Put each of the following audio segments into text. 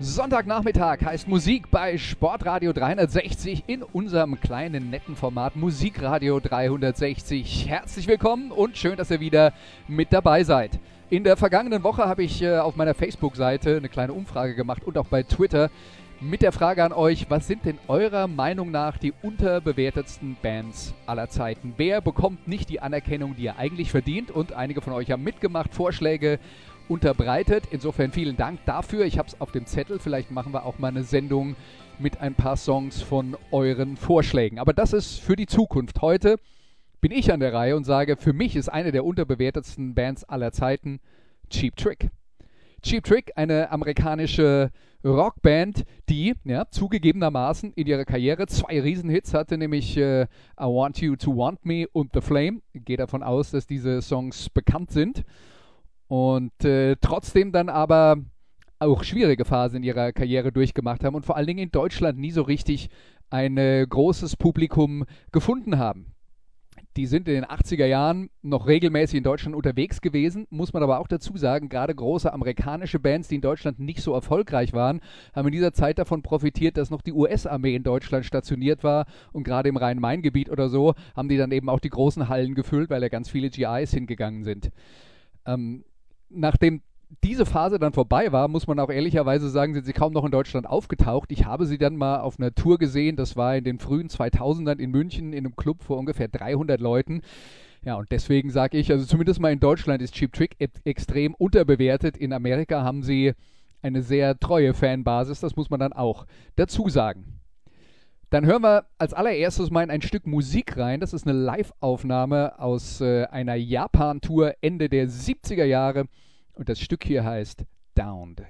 Sonntagnachmittag heißt Musik bei Sportradio 360 in unserem kleinen netten Format Musikradio 360. Herzlich willkommen und schön, dass ihr wieder mit dabei seid. In der vergangenen Woche habe ich äh, auf meiner Facebook-Seite eine kleine Umfrage gemacht und auch bei Twitter mit der Frage an euch, was sind denn eurer Meinung nach die unterbewertetsten Bands aller Zeiten? Wer bekommt nicht die Anerkennung, die er eigentlich verdient? Und einige von euch haben mitgemacht, Vorschläge unterbreitet. Insofern vielen Dank dafür. Ich habe es auf dem Zettel. Vielleicht machen wir auch mal eine Sendung mit ein paar Songs von euren Vorschlägen. Aber das ist für die Zukunft. Heute bin ich an der Reihe und sage, für mich ist eine der unterbewertetsten Bands aller Zeiten Cheap Trick. Cheap Trick, eine amerikanische Rockband, die ja, zugegebenermaßen in ihrer Karriere zwei Riesenhits hatte, nämlich äh, I Want You to Want Me und The Flame. Ich gehe davon aus, dass diese Songs bekannt sind und äh, trotzdem dann aber auch schwierige Phasen in ihrer Karriere durchgemacht haben und vor allen Dingen in Deutschland nie so richtig ein äh, großes Publikum gefunden haben. Die sind in den 80er Jahren noch regelmäßig in Deutschland unterwegs gewesen, muss man aber auch dazu sagen, gerade große amerikanische Bands, die in Deutschland nicht so erfolgreich waren, haben in dieser Zeit davon profitiert, dass noch die US-Armee in Deutschland stationiert war und gerade im Rhein-Main-Gebiet oder so haben die dann eben auch die großen Hallen gefüllt, weil da ganz viele GIs hingegangen sind. Ähm, nachdem diese Phase dann vorbei war, muss man auch ehrlicherweise sagen, sind sie kaum noch in Deutschland aufgetaucht. Ich habe sie dann mal auf einer Tour gesehen, das war in den frühen 2000ern in München in einem Club vor ungefähr 300 Leuten. Ja, und deswegen sage ich, also zumindest mal in Deutschland ist Cheap Trick e extrem unterbewertet. In Amerika haben sie eine sehr treue Fanbasis, das muss man dann auch dazu sagen. Dann hören wir als allererstes mal in ein Stück Musik rein. Das ist eine Live-Aufnahme aus äh, einer Japan-Tour Ende der 70er Jahre. Und das Stück hier heißt Downed.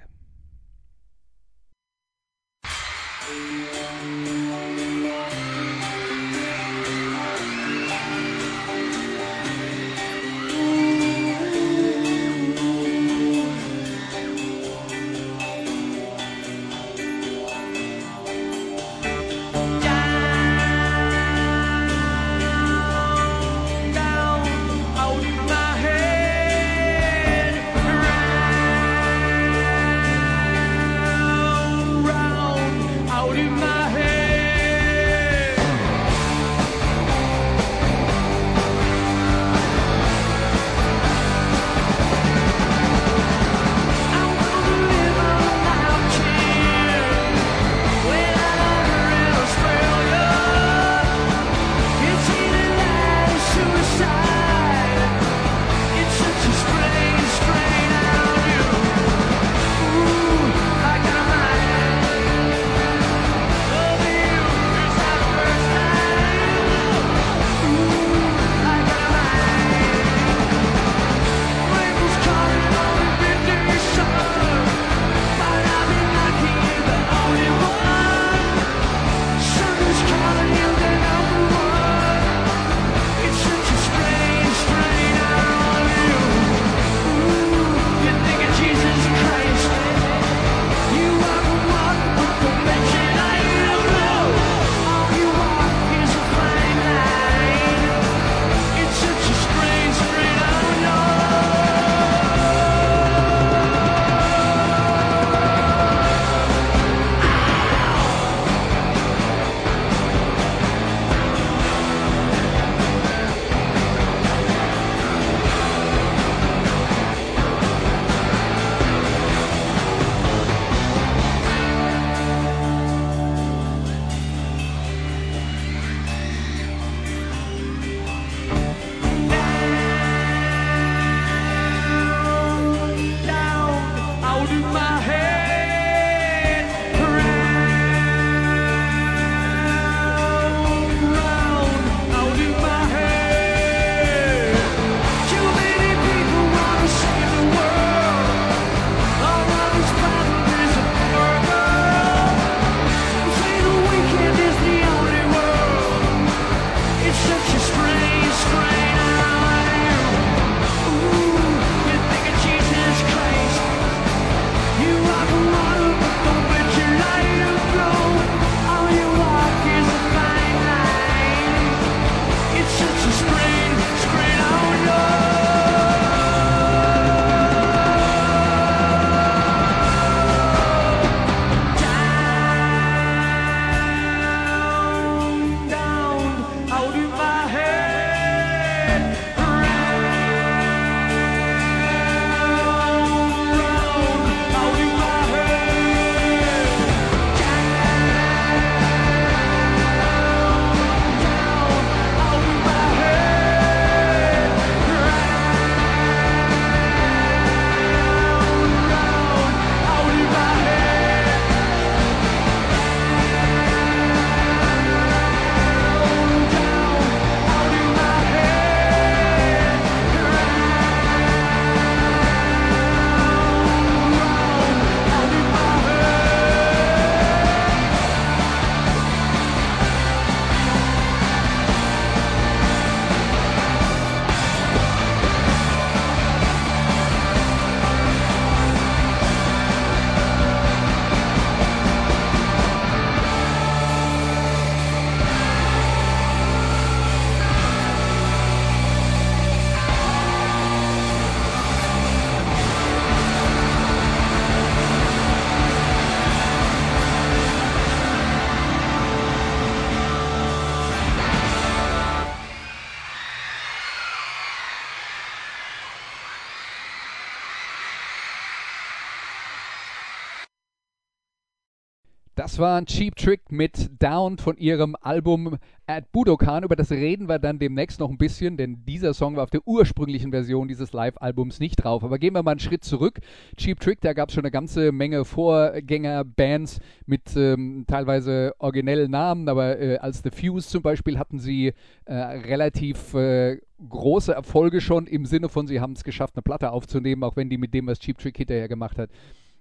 War ein Cheap Trick mit Down von ihrem Album At Budokan. Über das reden wir dann demnächst noch ein bisschen, denn dieser Song war auf der ursprünglichen Version dieses Live-Albums nicht drauf. Aber gehen wir mal einen Schritt zurück. Cheap Trick, da gab es schon eine ganze Menge Vorgängerbands mit ähm, teilweise originellen Namen, aber äh, als The Fuse zum Beispiel hatten sie äh, relativ äh, große Erfolge schon im Sinne von, sie haben es geschafft, eine Platte aufzunehmen, auch wenn die mit dem, was Cheap Trick hinterher gemacht hat,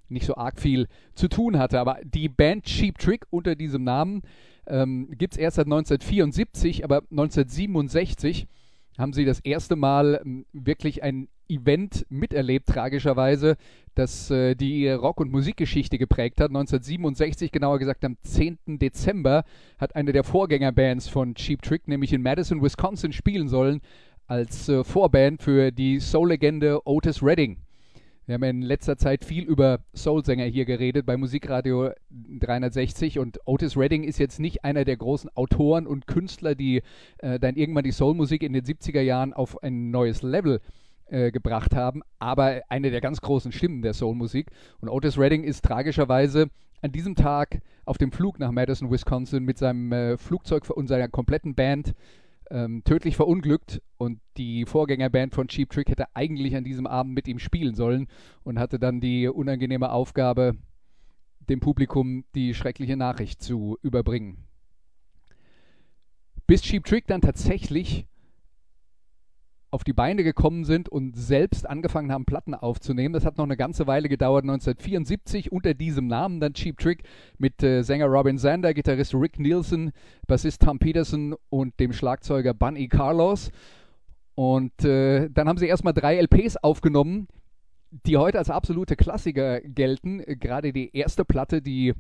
nicht so arg viel zu tun hatte. Aber die Band Cheap Trick unter diesem Namen ähm, gibt es erst seit 1974, aber 1967 haben sie das erste Mal ähm, wirklich ein Event miterlebt, tragischerweise, das äh, die Rock- und Musikgeschichte geprägt hat. 1967, genauer gesagt am 10. Dezember, hat eine der Vorgängerbands von Cheap Trick, nämlich in Madison, Wisconsin, spielen sollen, als äh, Vorband für die Soul-Legende Otis Redding. Wir haben in letzter Zeit viel über Soul-Sänger hier geredet bei Musikradio 360 und Otis Redding ist jetzt nicht einer der großen Autoren und Künstler, die äh, dann irgendwann die Soul-Musik in den 70er Jahren auf ein neues Level äh, gebracht haben, aber eine der ganz großen Stimmen der Soul-Musik. Und Otis Redding ist tragischerweise an diesem Tag auf dem Flug nach Madison, Wisconsin mit seinem äh, Flugzeug und seiner kompletten Band ähm, tödlich verunglückt und die Vorgängerband von Cheap Trick hätte eigentlich an diesem Abend mit ihm spielen sollen und hatte dann die unangenehme Aufgabe, dem Publikum die schreckliche Nachricht zu überbringen. Bis Cheap Trick dann tatsächlich auf die Beine gekommen sind und selbst angefangen haben, Platten aufzunehmen. Das hat noch eine ganze Weile gedauert. 1974 unter diesem Namen dann Cheap Trick mit äh, Sänger Robin Zander, Gitarrist Rick Nielsen, Bassist Tom Peterson und dem Schlagzeuger Bunny Carlos. Und äh, dann haben sie erstmal drei LPs aufgenommen, die heute als absolute Klassiker gelten. Gerade die erste Platte, die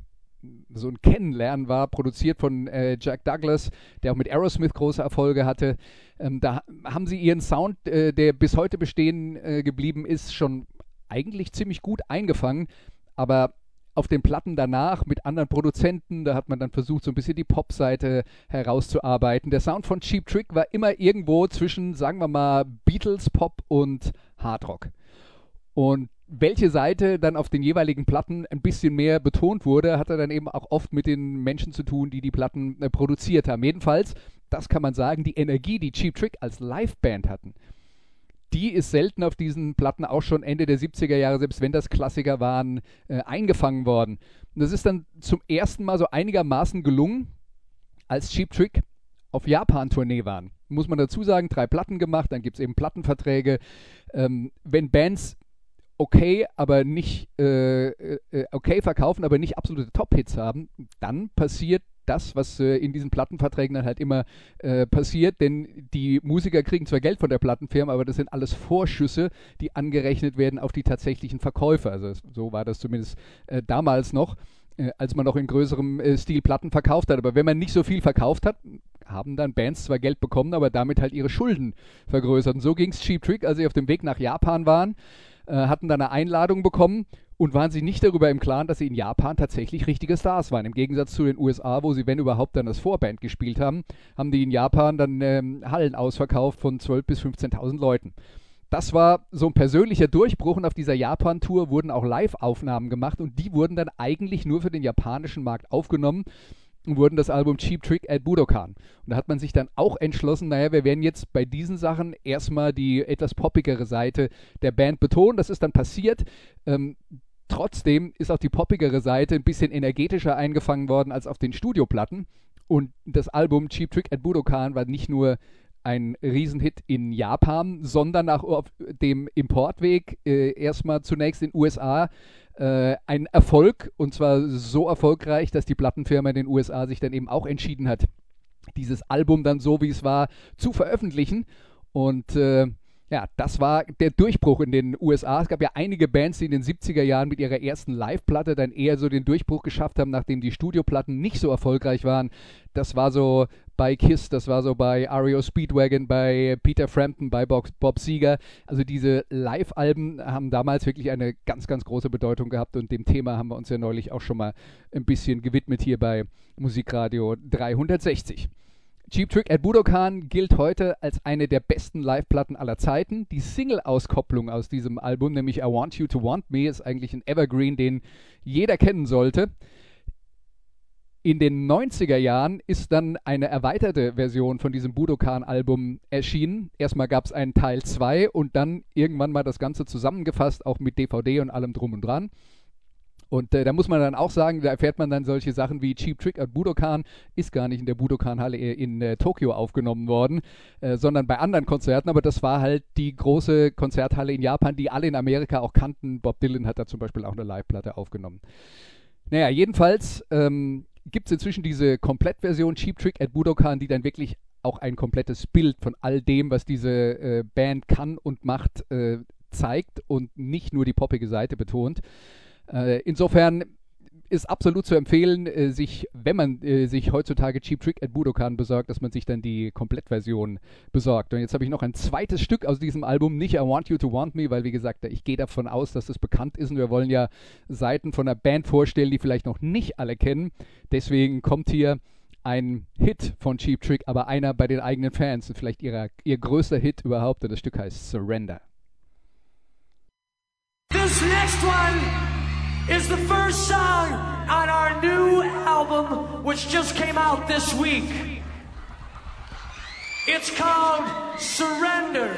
so ein Kennenlernen war, produziert von äh, Jack Douglas, der auch mit Aerosmith große Erfolge hatte. Ähm, da haben sie ihren Sound, äh, der bis heute bestehen äh, geblieben ist, schon eigentlich ziemlich gut eingefangen. Aber auf den Platten danach mit anderen Produzenten, da hat man dann versucht, so ein bisschen die Pop-Seite herauszuarbeiten. Der Sound von Cheap Trick war immer irgendwo zwischen, sagen wir mal, Beatles, Pop und Hardrock. Und welche Seite dann auf den jeweiligen Platten ein bisschen mehr betont wurde, hatte dann eben auch oft mit den Menschen zu tun, die die Platten äh, produziert haben. Jedenfalls, das kann man sagen, die Energie, die Cheap Trick als Liveband hatten, die ist selten auf diesen Platten auch schon Ende der 70er Jahre, selbst wenn das Klassiker waren, äh, eingefangen worden. Und das ist dann zum ersten Mal so einigermaßen gelungen, als Cheap Trick auf Japan-Tournee waren. Muss man dazu sagen, drei Platten gemacht, dann gibt es eben Plattenverträge. Ähm, wenn Bands okay, aber nicht äh, äh, okay verkaufen, aber nicht absolute Top-Hits haben, dann passiert das, was äh, in diesen Plattenverträgen dann halt immer äh, passiert, denn die Musiker kriegen zwar Geld von der Plattenfirma, aber das sind alles Vorschüsse, die angerechnet werden auf die tatsächlichen Verkäufer. Also so war das zumindest äh, damals noch, äh, als man noch in größerem äh, Stil Platten verkauft hat. Aber wenn man nicht so viel verkauft hat, haben dann Bands zwar Geld bekommen, aber damit halt ihre Schulden vergrößert. Und so ging es Cheap Trick, als sie auf dem Weg nach Japan waren äh, hatten dann eine Einladung bekommen und waren sich nicht darüber im Klaren, dass sie in Japan tatsächlich richtige Stars waren. Im Gegensatz zu den USA, wo sie, wenn überhaupt, dann das Vorband gespielt haben, haben die in Japan dann ähm, Hallen ausverkauft von 12.000 bis 15.000 Leuten. Das war so ein persönlicher Durchbruch und auf dieser Japan-Tour wurden auch Live-Aufnahmen gemacht und die wurden dann eigentlich nur für den japanischen Markt aufgenommen wurden das Album Cheap Trick at Budokan. Und da hat man sich dann auch entschlossen, naja, wir werden jetzt bei diesen Sachen erstmal die etwas poppigere Seite der Band betonen. Das ist dann passiert. Ähm, trotzdem ist auch die poppigere Seite ein bisschen energetischer eingefangen worden als auf den Studioplatten. Und das Album Cheap Trick at Budokan war nicht nur ein Riesenhit in Japan, sondern auch auf dem Importweg äh, erstmal zunächst in den USA äh, ein Erfolg und zwar so erfolgreich, dass die Plattenfirma in den USA sich dann eben auch entschieden hat, dieses Album dann so wie es war zu veröffentlichen und äh, ja, das war der Durchbruch in den USA. Es gab ja einige Bands, die in den 70er Jahren mit ihrer ersten Live-Platte dann eher so den Durchbruch geschafft haben, nachdem die Studioplatten nicht so erfolgreich waren. Das war so bei Kiss, das war so bei REO Speedwagon, bei Peter Frampton, bei Bob, Bob Seger. Also diese Live-Alben haben damals wirklich eine ganz, ganz große Bedeutung gehabt und dem Thema haben wir uns ja neulich auch schon mal ein bisschen gewidmet hier bei Musikradio 360. Cheap Trick at Budokan gilt heute als eine der besten Live-Platten aller Zeiten. Die Single-Auskopplung aus diesem Album, nämlich I Want You to Want Me, ist eigentlich ein Evergreen, den jeder kennen sollte. In den 90er Jahren ist dann eine erweiterte Version von diesem Budokan-Album erschienen. Erstmal gab es einen Teil 2 und dann irgendwann mal das Ganze zusammengefasst, auch mit DVD und allem drum und dran. Und äh, da muss man dann auch sagen, da erfährt man dann solche Sachen wie Cheap Trick at Budokan ist gar nicht in der Budokan-Halle in äh, Tokio aufgenommen worden, äh, sondern bei anderen Konzerten. Aber das war halt die große Konzerthalle in Japan, die alle in Amerika auch kannten. Bob Dylan hat da zum Beispiel auch eine Live-Platte aufgenommen. Naja, jedenfalls ähm, gibt es inzwischen diese Komplettversion Cheap Trick at Budokan, die dann wirklich auch ein komplettes Bild von all dem, was diese äh, Band kann und macht, äh, zeigt und nicht nur die poppige Seite betont. Äh, insofern ist absolut zu empfehlen, äh, sich, wenn man äh, sich heutzutage Cheap Trick at Budokan besorgt, dass man sich dann die Komplettversion besorgt. Und jetzt habe ich noch ein zweites Stück aus diesem Album, nicht I Want You to Want Me, weil wie gesagt, ich gehe davon aus, dass das bekannt ist und wir wollen ja Seiten von einer Band vorstellen, die vielleicht noch nicht alle kennen. Deswegen kommt hier ein Hit von Cheap Trick, aber einer bei den eigenen Fans und vielleicht ihrer, ihr größter Hit überhaupt und das Stück heißt Surrender. This next one is the first song on our new album, which just came out this week. It's called Surrender.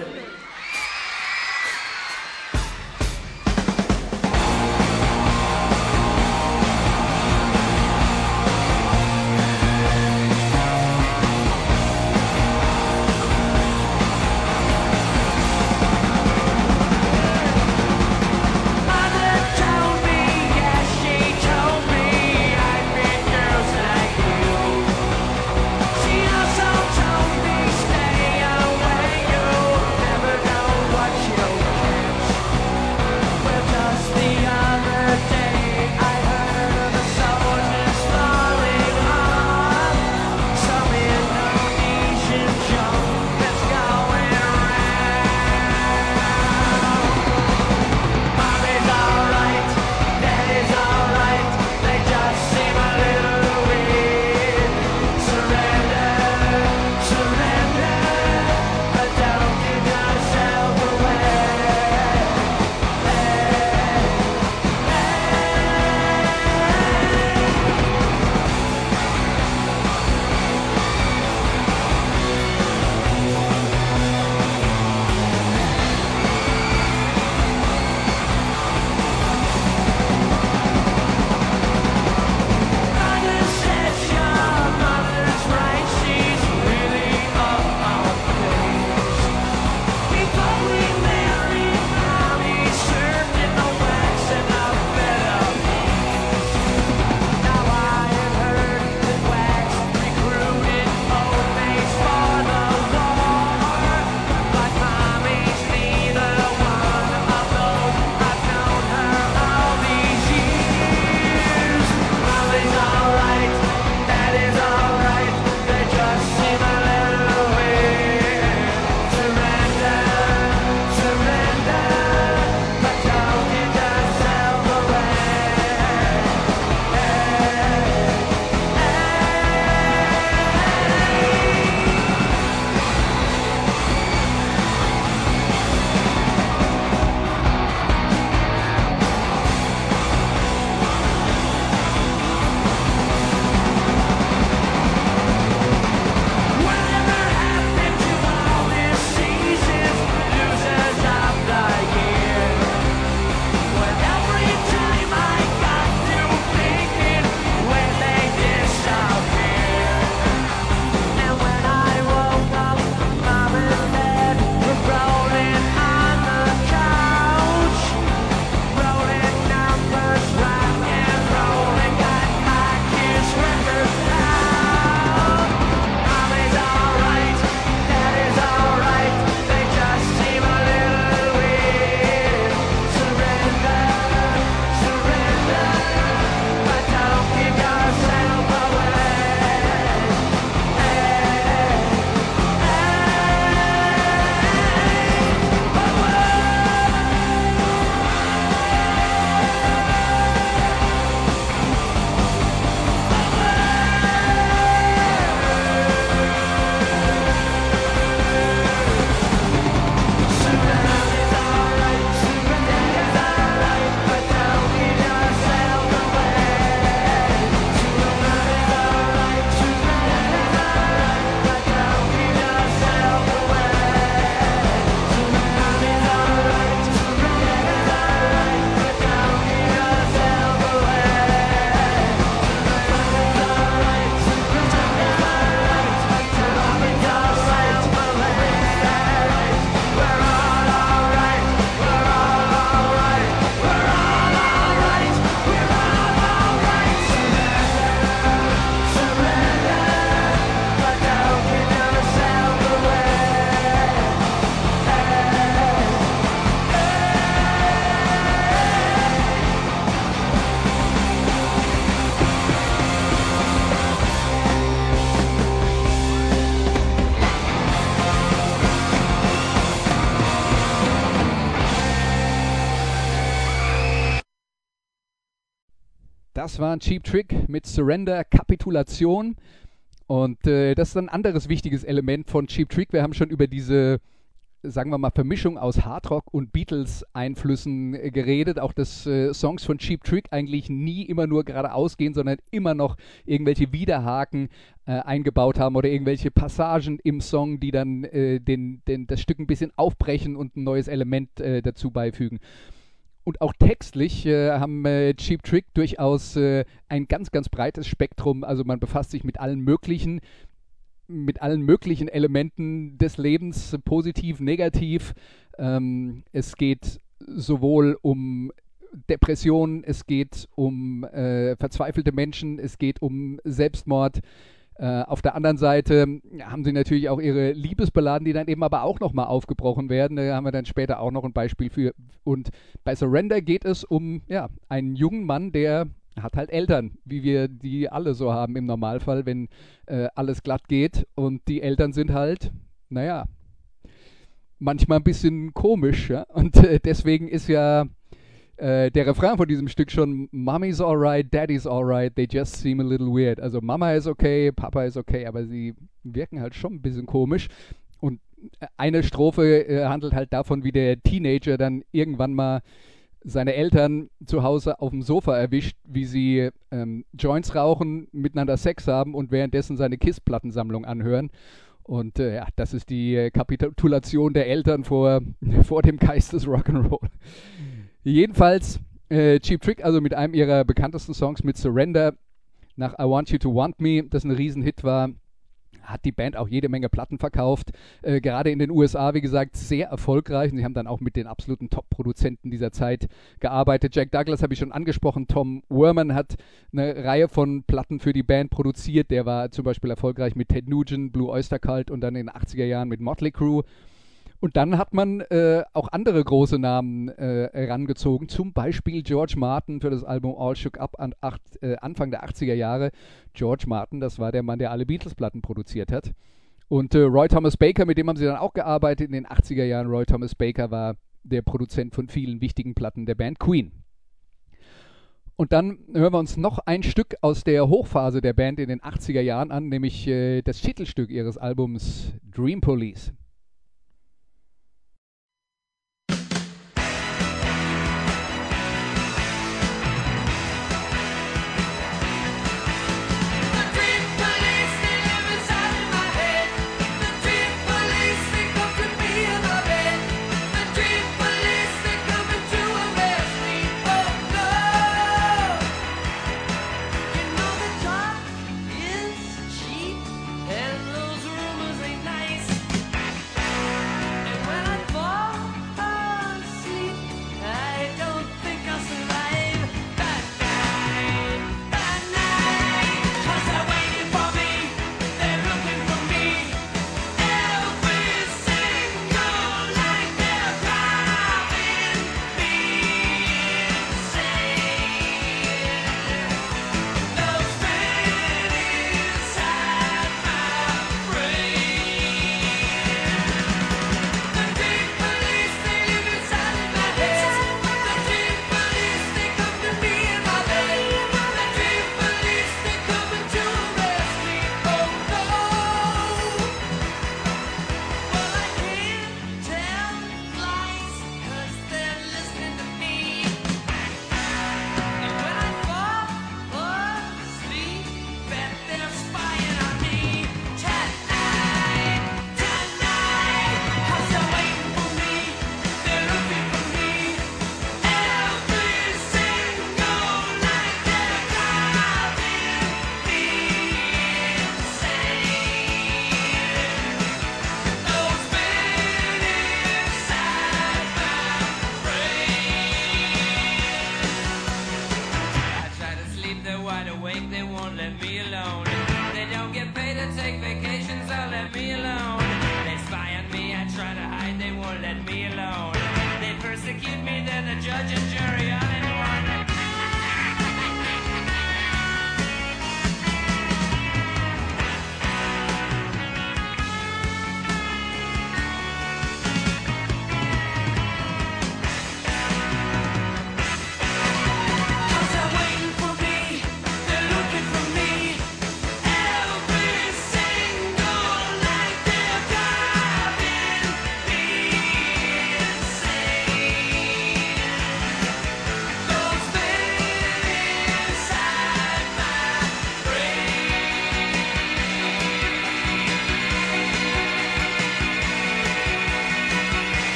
War ein Cheap Trick mit Surrender, Kapitulation. Und äh, das ist ein anderes wichtiges Element von Cheap Trick. Wir haben schon über diese, sagen wir mal, Vermischung aus Hardrock und Beatles-Einflüssen äh, geredet. Auch dass äh, Songs von Cheap Trick eigentlich nie immer nur geradeaus gehen, sondern immer noch irgendwelche Widerhaken äh, eingebaut haben oder irgendwelche Passagen im Song, die dann äh, den, den, das Stück ein bisschen aufbrechen und ein neues Element äh, dazu beifügen und auch textlich äh, haben äh, Cheap Trick durchaus äh, ein ganz, ganz breites Spektrum. Also man befasst sich mit allen möglichen, mit allen möglichen Elementen des Lebens, positiv, negativ. Ähm, es geht sowohl um Depressionen, es geht um äh, verzweifelte Menschen, es geht um Selbstmord. Äh, auf der anderen Seite haben sie natürlich auch ihre Liebesballaden, die dann eben aber auch nochmal aufgebrochen werden. Da haben wir dann später auch noch ein Beispiel für. Und bei Surrender geht es um ja, einen jungen Mann, der hat halt Eltern, wie wir die alle so haben im Normalfall, wenn äh, alles glatt geht. Und die Eltern sind halt, naja, manchmal ein bisschen komisch. Ja? Und äh, deswegen ist ja äh, der Refrain von diesem Stück schon, Mommy's alright, Daddy's alright, they just seem a little weird. Also Mama ist okay, Papa ist okay, aber sie wirken halt schon ein bisschen komisch. Und eine Strophe äh, handelt halt davon, wie der Teenager dann irgendwann mal seine Eltern zu Hause auf dem Sofa erwischt, wie sie ähm, Joints rauchen, miteinander Sex haben und währenddessen seine KISS-Plattensammlung anhören. Und äh, ja, das ist die äh, Kapitulation der Eltern vor, vor dem Geist des Rock'n'Roll. Jedenfalls äh, Cheap Trick, also mit einem ihrer bekanntesten Songs mit Surrender nach I Want You to Want Me, das ein Riesenhit war, hat die Band auch jede Menge Platten verkauft. Äh, gerade in den USA, wie gesagt, sehr erfolgreich. Und sie haben dann auch mit den absoluten Top-Produzenten dieser Zeit gearbeitet. Jack Douglas habe ich schon angesprochen. Tom Werman hat eine Reihe von Platten für die Band produziert. Der war zum Beispiel erfolgreich mit Ted Nugent, Blue Oyster Cult und dann in den 80er Jahren mit Motley Crue. Und dann hat man äh, auch andere große Namen äh, herangezogen, zum Beispiel George Martin für das Album All Shook Up an acht, äh, Anfang der 80er Jahre. George Martin, das war der Mann, der alle Beatles-Platten produziert hat. Und äh, Roy Thomas Baker, mit dem haben sie dann auch gearbeitet in den 80er Jahren. Roy Thomas Baker war der Produzent von vielen wichtigen Platten der Band Queen. Und dann hören wir uns noch ein Stück aus der Hochphase der Band in den 80er Jahren an, nämlich äh, das Titelstück ihres Albums Dream Police.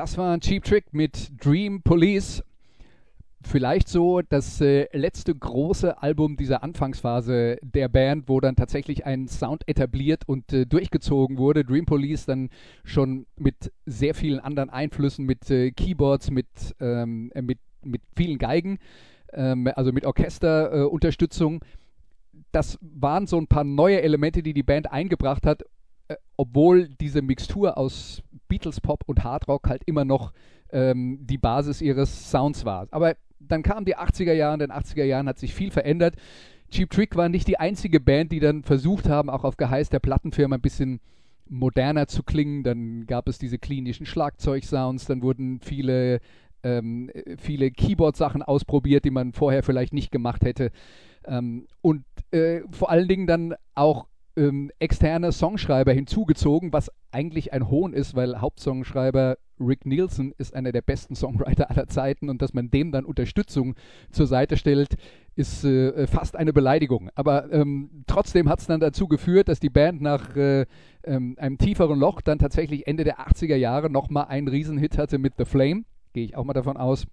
Das war ein Cheap Trick mit Dream Police. Vielleicht so das äh, letzte große Album dieser Anfangsphase der Band, wo dann tatsächlich ein Sound etabliert und äh, durchgezogen wurde. Dream Police dann schon mit sehr vielen anderen Einflüssen, mit äh, Keyboards, mit, ähm, äh, mit, mit vielen Geigen, ähm, also mit Orchesterunterstützung. das waren so ein paar neue Elemente, die die Band eingebracht hat, äh, obwohl diese Mixtur aus Beatles Pop und Hard Rock halt immer noch ähm, die Basis ihres Sounds war. Aber dann kamen die 80er Jahre, in den 80er Jahren hat sich viel verändert. Cheap Trick war nicht die einzige Band, die dann versucht haben, auch auf Geheiß der Plattenfirma ein bisschen moderner zu klingen. Dann gab es diese klinischen Schlagzeugsounds, dann wurden viele, ähm, viele Keyboard-Sachen ausprobiert, die man vorher vielleicht nicht gemacht hätte. Ähm, und äh, vor allen Dingen dann auch ähm, externe Songschreiber hinzugezogen, was eigentlich ein Hohn ist, weil Hauptsongschreiber Rick Nielsen ist einer der besten Songwriter aller Zeiten und dass man dem dann Unterstützung zur Seite stellt, ist äh, fast eine Beleidigung. Aber ähm, trotzdem hat es dann dazu geführt, dass die Band nach äh, ähm, einem tieferen Loch dann tatsächlich Ende der 80er Jahre nochmal einen Riesenhit hatte mit The Flame. Gehe ich auch mal davon aus,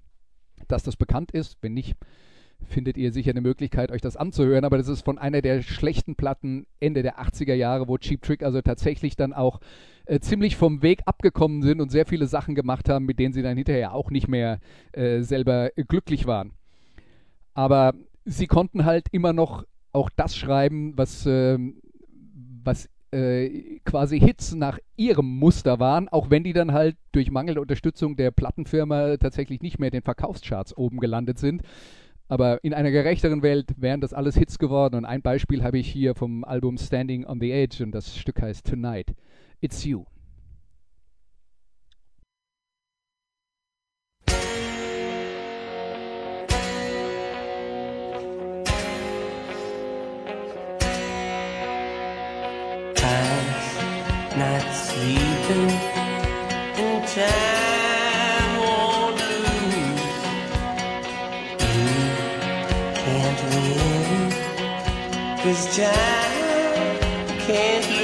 dass das bekannt ist. Wenn nicht, findet ihr sicher eine Möglichkeit, euch das anzuhören. Aber das ist von einer der schlechten Platten Ende der 80er Jahre, wo Cheap Trick also tatsächlich dann auch äh, ziemlich vom Weg abgekommen sind und sehr viele Sachen gemacht haben, mit denen sie dann hinterher auch nicht mehr äh, selber glücklich waren. Aber sie konnten halt immer noch auch das schreiben, was, äh, was quasi Hits nach ihrem Muster waren, auch wenn die dann halt durch mangelnde Unterstützung der Plattenfirma tatsächlich nicht mehr den Verkaufscharts oben gelandet sind. Aber in einer gerechteren Welt wären das alles Hits geworden. Und ein Beispiel habe ich hier vom Album Standing on the Edge und das Stück heißt Tonight. It's You. not sleeping Cause time can't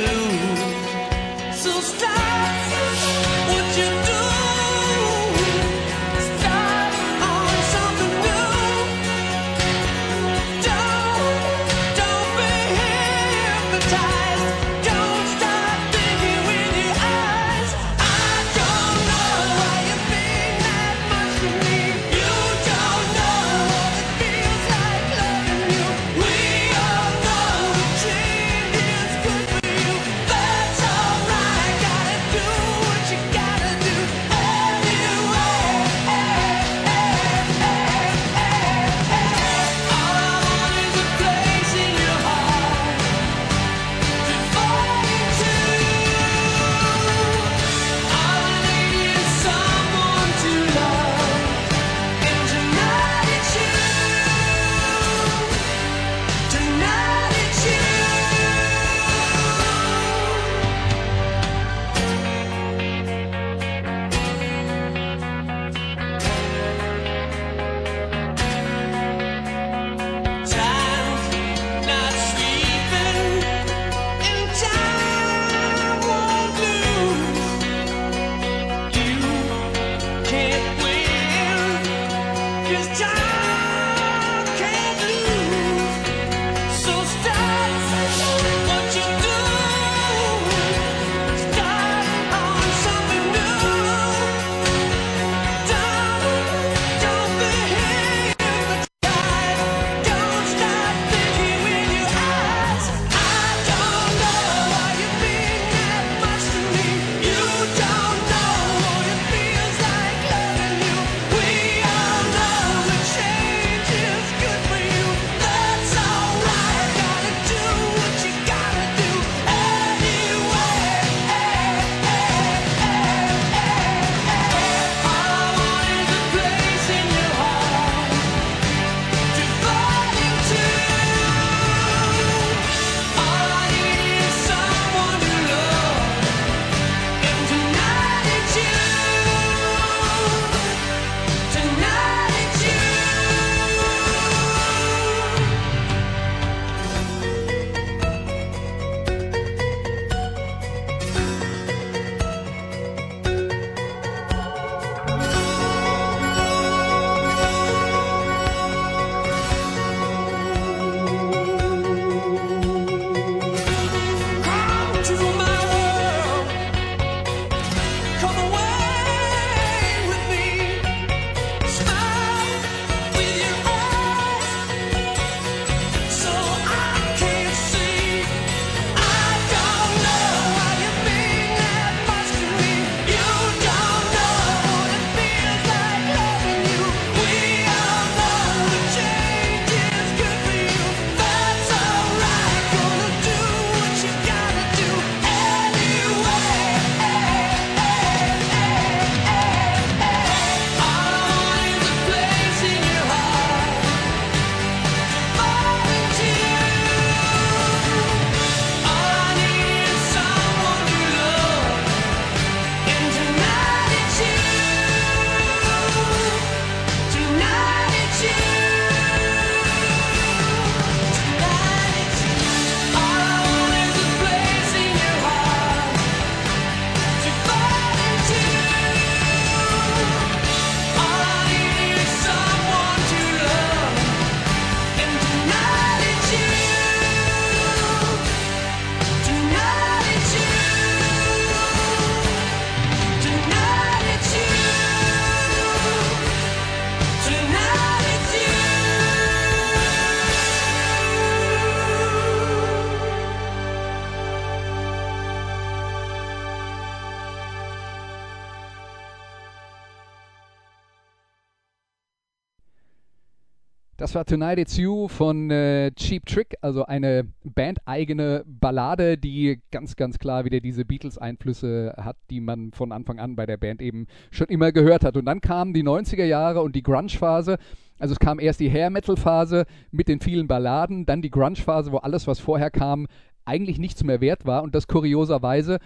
Das war Tonight It's You von äh, Cheap Trick, also eine bandeigene Ballade, die ganz, ganz klar wieder diese Beatles-Einflüsse hat, die man von Anfang an bei der Band eben schon immer gehört hat. Und dann kamen die 90er Jahre und die Grunge-Phase. Also es kam erst die Hair-Metal-Phase mit den vielen Balladen, dann die Grunge-Phase, wo alles, was vorher kam, eigentlich nichts mehr wert war. Und das kurioserweise,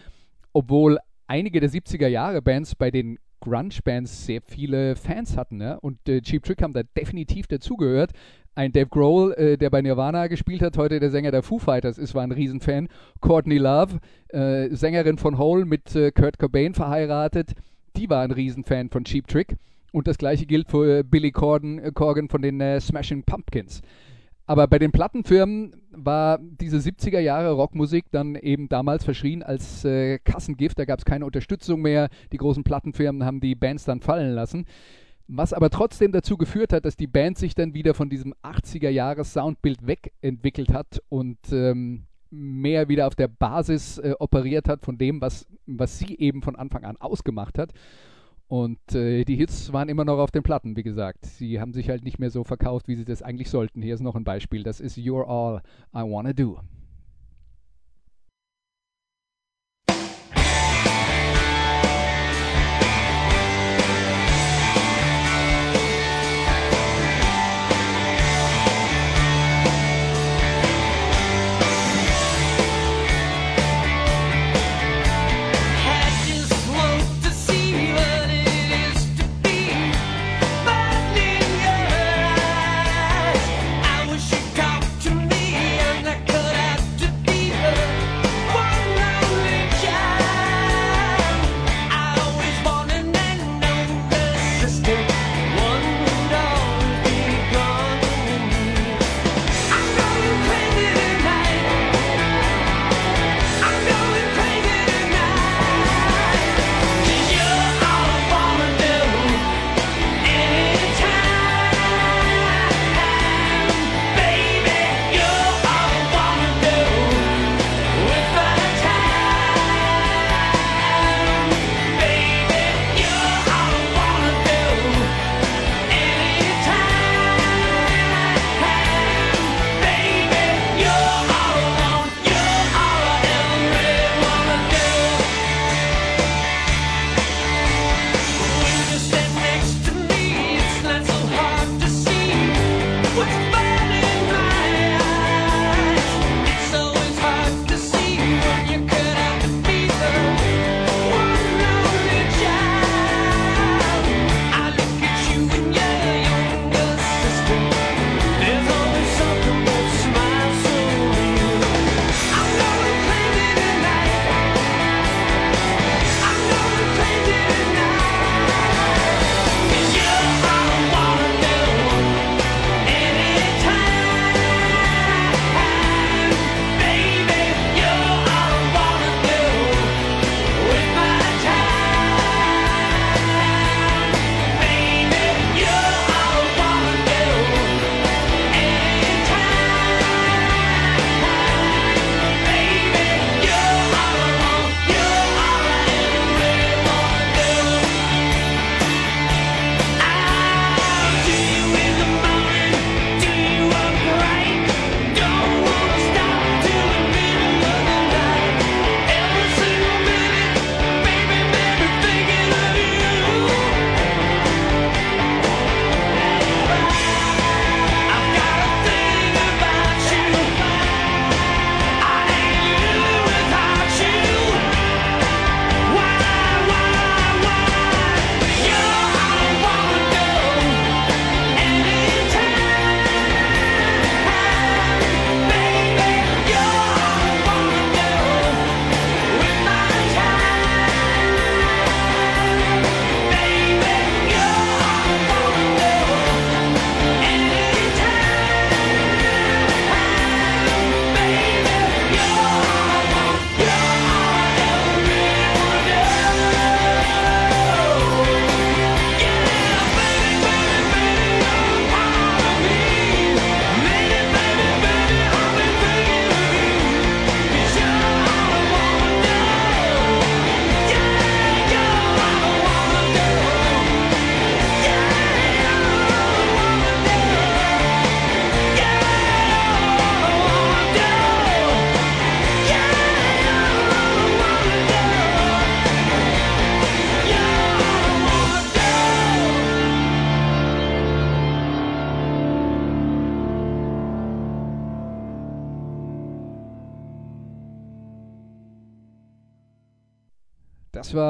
obwohl einige der 70er Jahre Bands bei den Grunge-Bands sehr viele Fans hatten. Ne? Und äh, Cheap Trick haben da definitiv dazugehört. Ein Dave Grohl, äh, der bei Nirvana gespielt hat, heute der Sänger der Foo Fighters ist, war ein Riesenfan. Courtney Love, äh, Sängerin von Hole, mit äh, Kurt Cobain verheiratet, die war ein Riesenfan von Cheap Trick. Und das gleiche gilt für äh, Billy Corgan, äh, Corgan von den Smashing Pumpkins. Aber bei den Plattenfirmen war diese 70er Jahre Rockmusik dann eben damals verschrien als äh, Kassengift. Da gab es keine Unterstützung mehr. Die großen Plattenfirmen haben die Bands dann fallen lassen. Was aber trotzdem dazu geführt hat, dass die Band sich dann wieder von diesem 80er Jahres Soundbild wegentwickelt hat und ähm, mehr wieder auf der Basis äh, operiert hat von dem, was, was sie eben von Anfang an ausgemacht hat. Und äh, die Hits waren immer noch auf den Platten, wie gesagt. Sie haben sich halt nicht mehr so verkauft, wie sie das eigentlich sollten. Hier ist noch ein Beispiel. Das ist You're All I Wanna Do.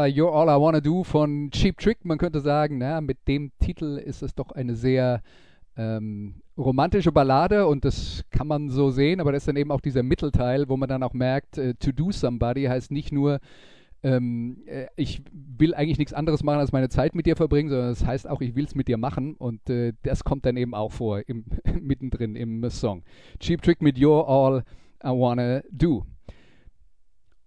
You're All I Wanna Do von Cheap Trick. Man könnte sagen, na, mit dem Titel ist es doch eine sehr ähm, romantische Ballade und das kann man so sehen, aber das ist dann eben auch dieser Mittelteil, wo man dann auch merkt, äh, To Do Somebody heißt nicht nur, ähm, äh, ich will eigentlich nichts anderes machen, als meine Zeit mit dir verbringen, sondern es das heißt auch, ich will es mit dir machen und äh, das kommt dann eben auch vor, im, mittendrin im Song. Cheap Trick mit You're All I Wanna Do.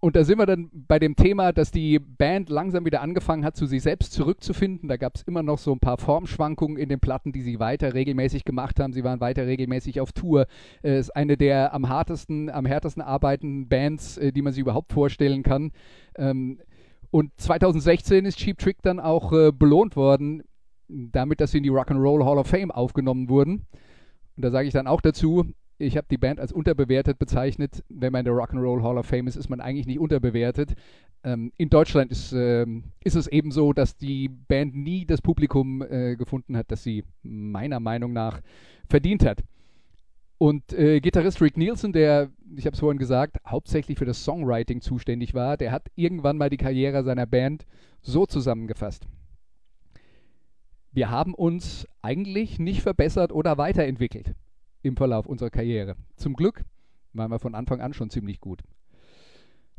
Und da sind wir dann bei dem Thema, dass die Band langsam wieder angefangen hat, zu sich selbst zurückzufinden. Da gab es immer noch so ein paar Formschwankungen in den Platten, die sie weiter regelmäßig gemacht haben. Sie waren weiter regelmäßig auf Tour. Es ist eine der am hartesten, am härtesten arbeitenden Bands, äh, die man sich überhaupt vorstellen kann. Ähm, und 2016 ist Cheap Trick dann auch äh, belohnt worden, damit, dass sie in die Rock'n'Roll Hall of Fame aufgenommen wurden. Und da sage ich dann auch dazu, ich habe die Band als unterbewertet bezeichnet. Wenn man in der Rock'n'Roll Hall of Fame ist, ist man eigentlich nicht unterbewertet. Ähm, in Deutschland ist, ähm, ist es eben so, dass die Band nie das Publikum äh, gefunden hat, das sie meiner Meinung nach verdient hat. Und äh, Gitarrist Rick Nielsen, der, ich habe es vorhin gesagt, hauptsächlich für das Songwriting zuständig war, der hat irgendwann mal die Karriere seiner Band so zusammengefasst. Wir haben uns eigentlich nicht verbessert oder weiterentwickelt im Verlauf unserer Karriere. Zum Glück waren wir von Anfang an schon ziemlich gut.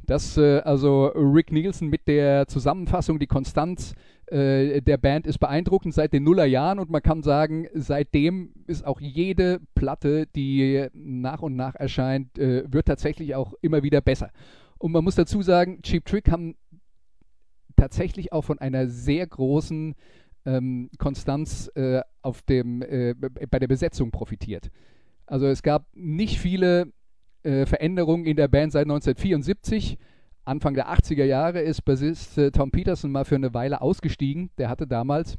Das, äh, also Rick Nielsen mit der Zusammenfassung, die Konstanz äh, der Band ist beeindruckend seit den Nullerjahren und man kann sagen, seitdem ist auch jede Platte, die nach und nach erscheint, äh, wird tatsächlich auch immer wieder besser. Und man muss dazu sagen, Cheap Trick haben tatsächlich auch von einer sehr großen ähm, Konstanz äh, auf dem, äh, bei der Besetzung profitiert. Also es gab nicht viele äh, Veränderungen in der Band seit 1974. Anfang der 80er Jahre ist Bassist äh, Tom Peterson mal für eine Weile ausgestiegen. Der hatte damals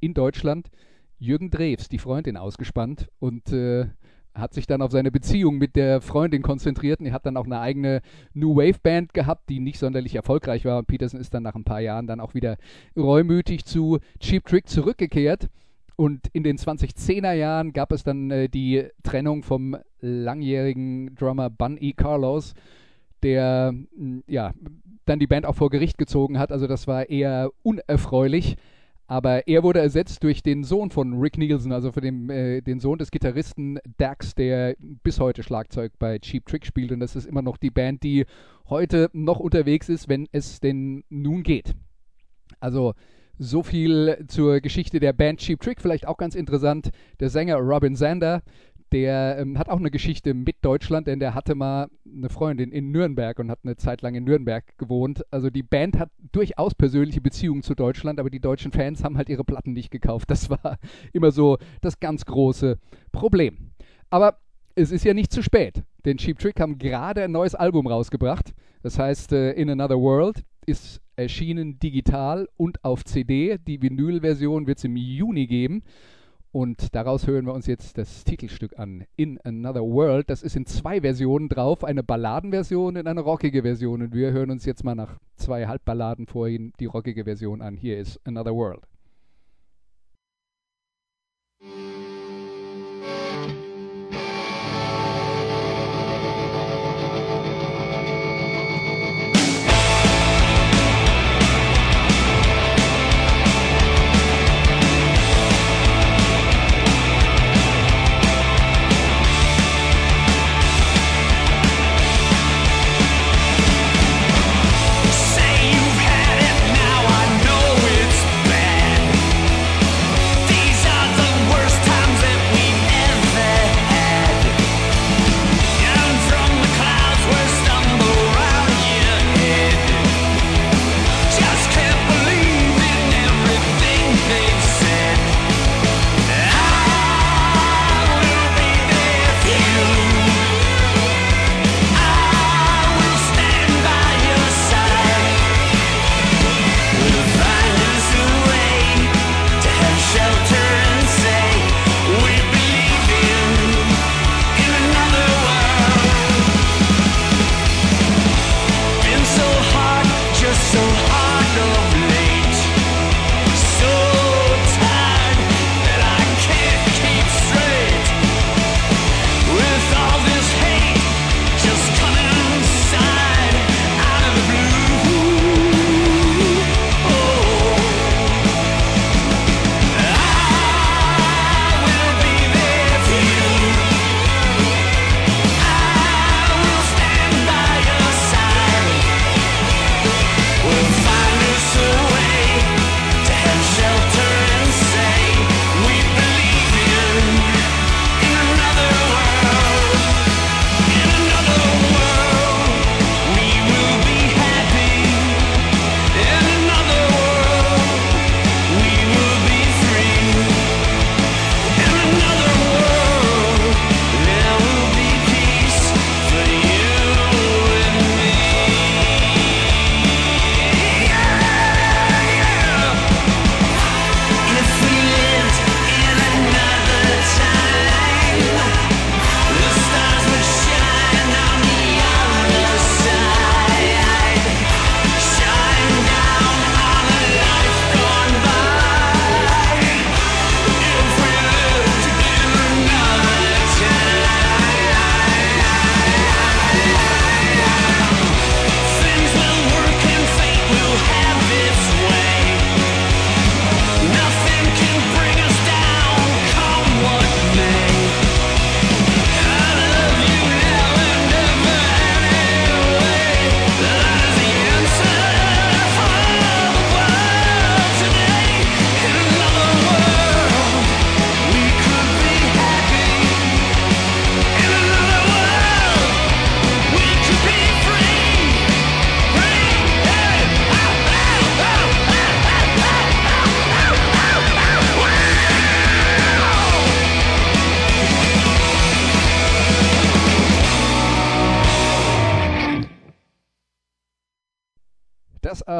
in Deutschland Jürgen Drews, die Freundin, ausgespannt und äh, hat sich dann auf seine Beziehung mit der Freundin konzentriert und er hat dann auch eine eigene New Wave Band gehabt, die nicht sonderlich erfolgreich war und Peterson ist dann nach ein paar Jahren dann auch wieder reumütig zu Cheap Trick zurückgekehrt und in den 2010er Jahren gab es dann äh, die Trennung vom langjährigen Drummer Bun E. Carlos, der mh, ja dann die Band auch vor Gericht gezogen hat, also das war eher unerfreulich. Aber er wurde ersetzt durch den Sohn von Rick Nielsen, also für den, äh, den Sohn des Gitarristen Dax, der bis heute Schlagzeug bei Cheap Trick spielt. Und das ist immer noch die Band, die heute noch unterwegs ist, wenn es denn nun geht. Also so viel zur Geschichte der Band Cheap Trick. Vielleicht auch ganz interessant, der Sänger Robin Zander, der ähm, hat auch eine Geschichte mit Deutschland, denn der hatte mal eine Freundin in Nürnberg und hat eine Zeit lang in Nürnberg gewohnt. Also die Band hat durchaus persönliche Beziehungen zu Deutschland, aber die deutschen Fans haben halt ihre Platten nicht gekauft. Das war immer so das ganz große Problem. Aber es ist ja nicht zu spät, denn Cheap Trick haben gerade ein neues Album rausgebracht. Das heißt äh, In Another World ist erschienen digital und auf CD. Die Vinyl-Version wird es im Juni geben. Und daraus hören wir uns jetzt das Titelstück an, In Another World. Das ist in zwei Versionen drauf, eine Balladenversion und eine rockige Version. Und wir hören uns jetzt mal nach zwei Halbballaden vorhin die rockige Version an. Hier ist Another World.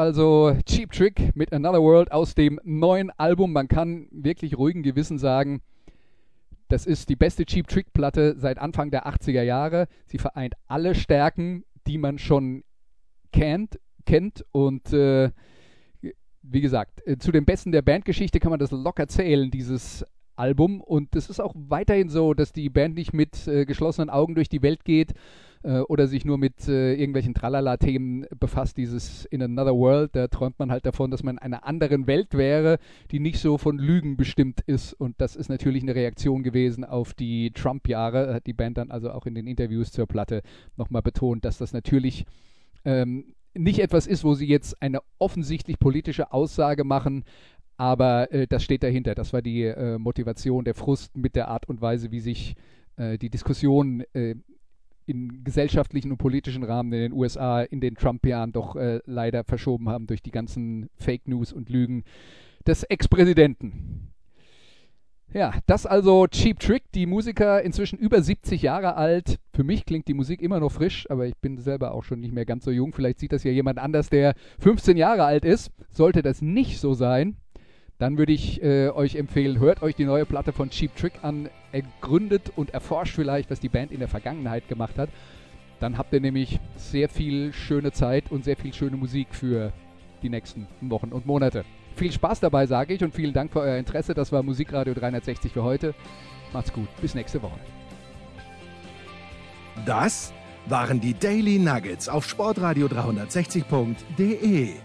Also Cheap Trick mit Another World aus dem neuen Album. Man kann wirklich ruhigen Gewissen sagen, das ist die beste Cheap Trick Platte seit Anfang der 80er Jahre. Sie vereint alle Stärken, die man schon kennt, kennt und äh, wie gesagt, äh, zu den Besten der Bandgeschichte kann man das locker zählen, dieses Album. Und es ist auch weiterhin so, dass die Band nicht mit äh, geschlossenen Augen durch die Welt geht äh, oder sich nur mit äh, irgendwelchen Tralala-Themen befasst. Dieses In Another World, da träumt man halt davon, dass man in einer anderen Welt wäre, die nicht so von Lügen bestimmt ist. Und das ist natürlich eine Reaktion gewesen auf die Trump-Jahre. Hat die Band dann also auch in den Interviews zur Platte nochmal betont, dass das natürlich ähm, nicht etwas ist, wo sie jetzt eine offensichtlich politische Aussage machen, aber äh, das steht dahinter. Das war die äh, Motivation, der Frust mit der Art und Weise, wie sich äh, die Diskussion äh, im gesellschaftlichen und politischen Rahmen in den USA in den Trump-Jahren doch äh, leider verschoben haben durch die ganzen Fake News und Lügen des Ex-Präsidenten. Ja, das also Cheap Trick, die Musiker inzwischen über 70 Jahre alt. Für mich klingt die Musik immer noch frisch, aber ich bin selber auch schon nicht mehr ganz so jung. Vielleicht sieht das ja jemand anders, der 15 Jahre alt ist. Sollte das nicht so sein, dann würde ich äh, euch empfehlen, hört euch die neue Platte von Cheap Trick an, ergründet und erforscht vielleicht, was die Band in der Vergangenheit gemacht hat. Dann habt ihr nämlich sehr viel schöne Zeit und sehr viel schöne Musik für die nächsten Wochen und Monate. Viel Spaß dabei, sage ich, und vielen Dank für euer Interesse. Das war Musikradio 360 für heute. Macht's gut, bis nächste Woche. Das waren die Daily Nuggets auf sportradio 360.de.